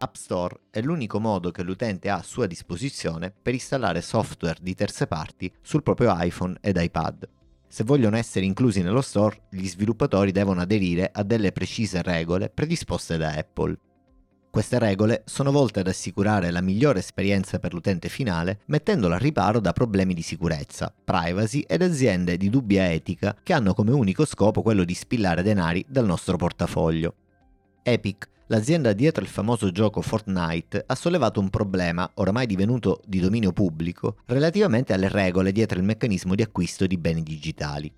App Store è l'unico modo che l'utente ha a sua disposizione per installare software di terze parti sul proprio iPhone ed iPad. Se vogliono essere inclusi nello store, gli sviluppatori devono aderire a delle precise regole predisposte da Apple. Queste regole sono volte ad assicurare la migliore esperienza per l'utente finale, mettendolo al riparo da problemi di sicurezza, privacy ed aziende di dubbia etica che hanno come unico scopo quello di spillare denari dal nostro portafoglio. Epic, l'azienda dietro il famoso gioco Fortnite, ha sollevato un problema, oramai divenuto di dominio pubblico, relativamente alle regole dietro il meccanismo di acquisto di beni digitali.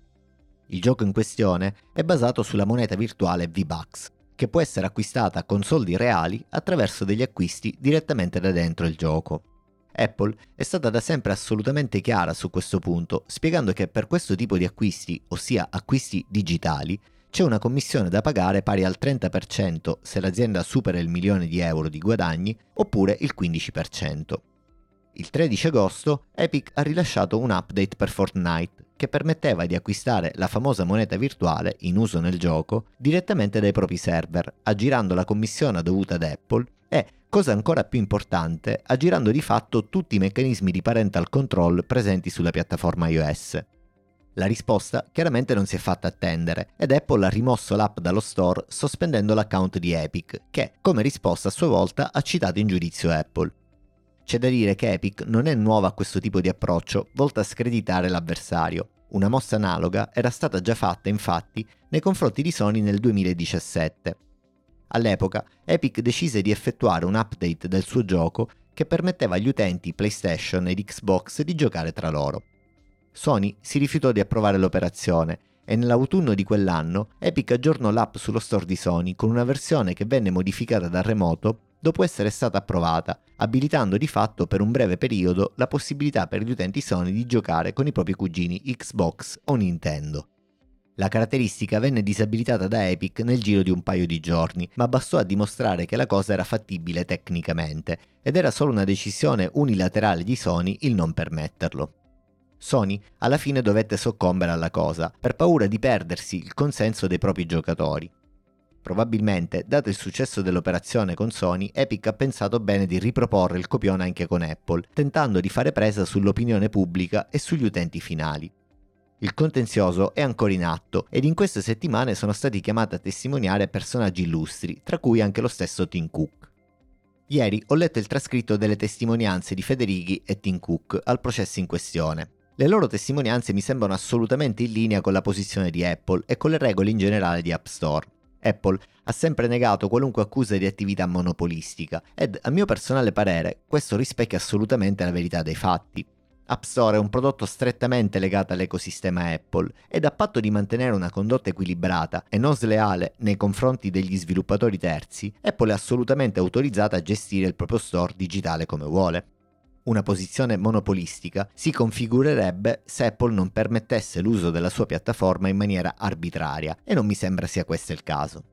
Il gioco in questione è basato sulla moneta virtuale V-Bucks, che può essere acquistata con soldi reali attraverso degli acquisti direttamente da dentro il gioco. Apple è stata da sempre assolutamente chiara su questo punto, spiegando che per questo tipo di acquisti, ossia acquisti digitali, c'è una commissione da pagare pari al 30% se l'azienda supera il milione di euro di guadagni oppure il 15%. Il 13 agosto Epic ha rilasciato un update per Fortnite che permetteva di acquistare la famosa moneta virtuale in uso nel gioco direttamente dai propri server, aggirando la commissione dovuta ad Apple e, cosa ancora più importante, aggirando di fatto tutti i meccanismi di parental control presenti sulla piattaforma iOS. La risposta chiaramente non si è fatta attendere ed Apple ha rimosso l'app dallo store sospendendo l'account di Epic, che come risposta a sua volta ha citato in giudizio Apple. C'è da dire che Epic non è nuova a questo tipo di approccio volto a screditare l'avversario. Una mossa analoga era stata già fatta infatti nei confronti di Sony nel 2017. All'epoca Epic decise di effettuare un update del suo gioco che permetteva agli utenti PlayStation ed Xbox di giocare tra loro. Sony si rifiutò di approvare l'operazione e nell'autunno di quell'anno Epic aggiornò l'app sullo store di Sony con una versione che venne modificata da remoto dopo essere stata approvata, abilitando di fatto per un breve periodo la possibilità per gli utenti Sony di giocare con i propri cugini Xbox o Nintendo. La caratteristica venne disabilitata da Epic nel giro di un paio di giorni, ma bastò a dimostrare che la cosa era fattibile tecnicamente, ed era solo una decisione unilaterale di Sony il non permetterlo. Sony alla fine dovette soccombere alla cosa, per paura di perdersi il consenso dei propri giocatori, Probabilmente, dato il successo dell'operazione con Sony, Epic ha pensato bene di riproporre il copione anche con Apple, tentando di fare presa sull'opinione pubblica e sugli utenti finali. Il contenzioso è ancora in atto ed in queste settimane sono stati chiamati a testimoniare personaggi illustri, tra cui anche lo stesso Tim Cook. Ieri ho letto il trascritto delle testimonianze di Federighi e Tim Cook al processo in questione. Le loro testimonianze mi sembrano assolutamente in linea con la posizione di Apple e con le regole in generale di App Store. Apple ha sempre negato qualunque accusa di attività monopolistica ed, a mio personale parere, questo rispecchia assolutamente la verità dei fatti. App Store è un prodotto strettamente legato all'ecosistema Apple ed a patto di mantenere una condotta equilibrata e non sleale nei confronti degli sviluppatori terzi, Apple è assolutamente autorizzata a gestire il proprio store digitale come vuole. Una posizione monopolistica si configurerebbe se Apple non permettesse l'uso della sua piattaforma in maniera arbitraria e non mi sembra sia questo il caso.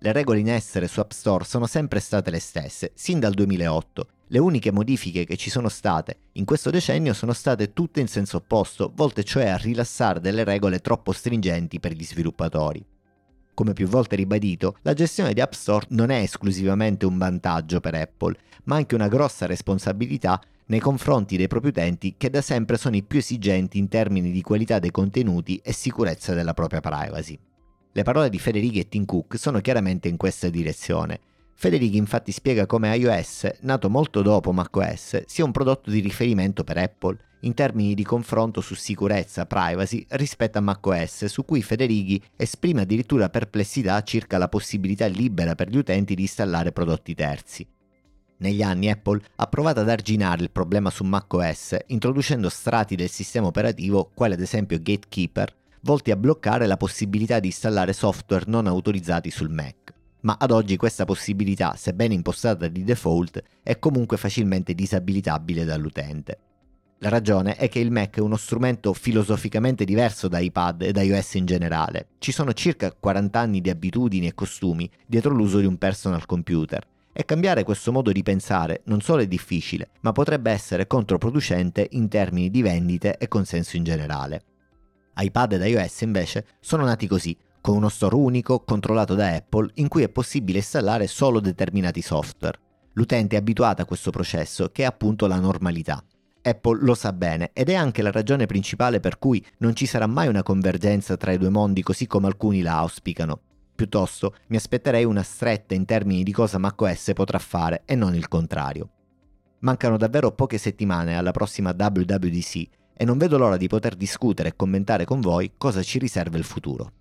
Le regole in essere su App Store sono sempre state le stesse, sin dal 2008. Le uniche modifiche che ci sono state in questo decennio sono state tutte in senso opposto, volte cioè a rilassare delle regole troppo stringenti per gli sviluppatori. Come più volte ribadito, la gestione di App Store non è esclusivamente un vantaggio per Apple, ma anche una grossa responsabilità nei confronti dei propri utenti che da sempre sono i più esigenti in termini di qualità dei contenuti e sicurezza della propria privacy. Le parole di Federighi e Tim Cook sono chiaramente in questa direzione. Federighi infatti spiega come iOS, nato molto dopo macOS, sia un prodotto di riferimento per Apple in termini di confronto su sicurezza, privacy rispetto a macOS, su cui Federighi esprime addirittura perplessità circa la possibilità libera per gli utenti di installare prodotti terzi. Negli anni Apple ha provato ad arginare il problema su macOS introducendo strati del sistema operativo, quali ad esempio Gatekeeper, volti a bloccare la possibilità di installare software non autorizzati sul Mac. Ma ad oggi questa possibilità, sebbene impostata di default, è comunque facilmente disabilitabile dall'utente. La ragione è che il Mac è uno strumento filosoficamente diverso da iPad e da iOS in generale. Ci sono circa 40 anni di abitudini e costumi dietro l'uso di un personal computer e cambiare questo modo di pensare non solo è difficile, ma potrebbe essere controproducente in termini di vendite e consenso in generale. iPad ed iOS invece sono nati così, con uno store unico controllato da Apple in cui è possibile installare solo determinati software. L'utente è abituato a questo processo, che è appunto la normalità. Apple lo sa bene ed è anche la ragione principale per cui non ci sarà mai una convergenza tra i due mondi così come alcuni la auspicano. Piuttosto mi aspetterei una stretta in termini di cosa macOS potrà fare e non il contrario. Mancano davvero poche settimane alla prossima WWDC e non vedo l'ora di poter discutere e commentare con voi cosa ci riserva il futuro.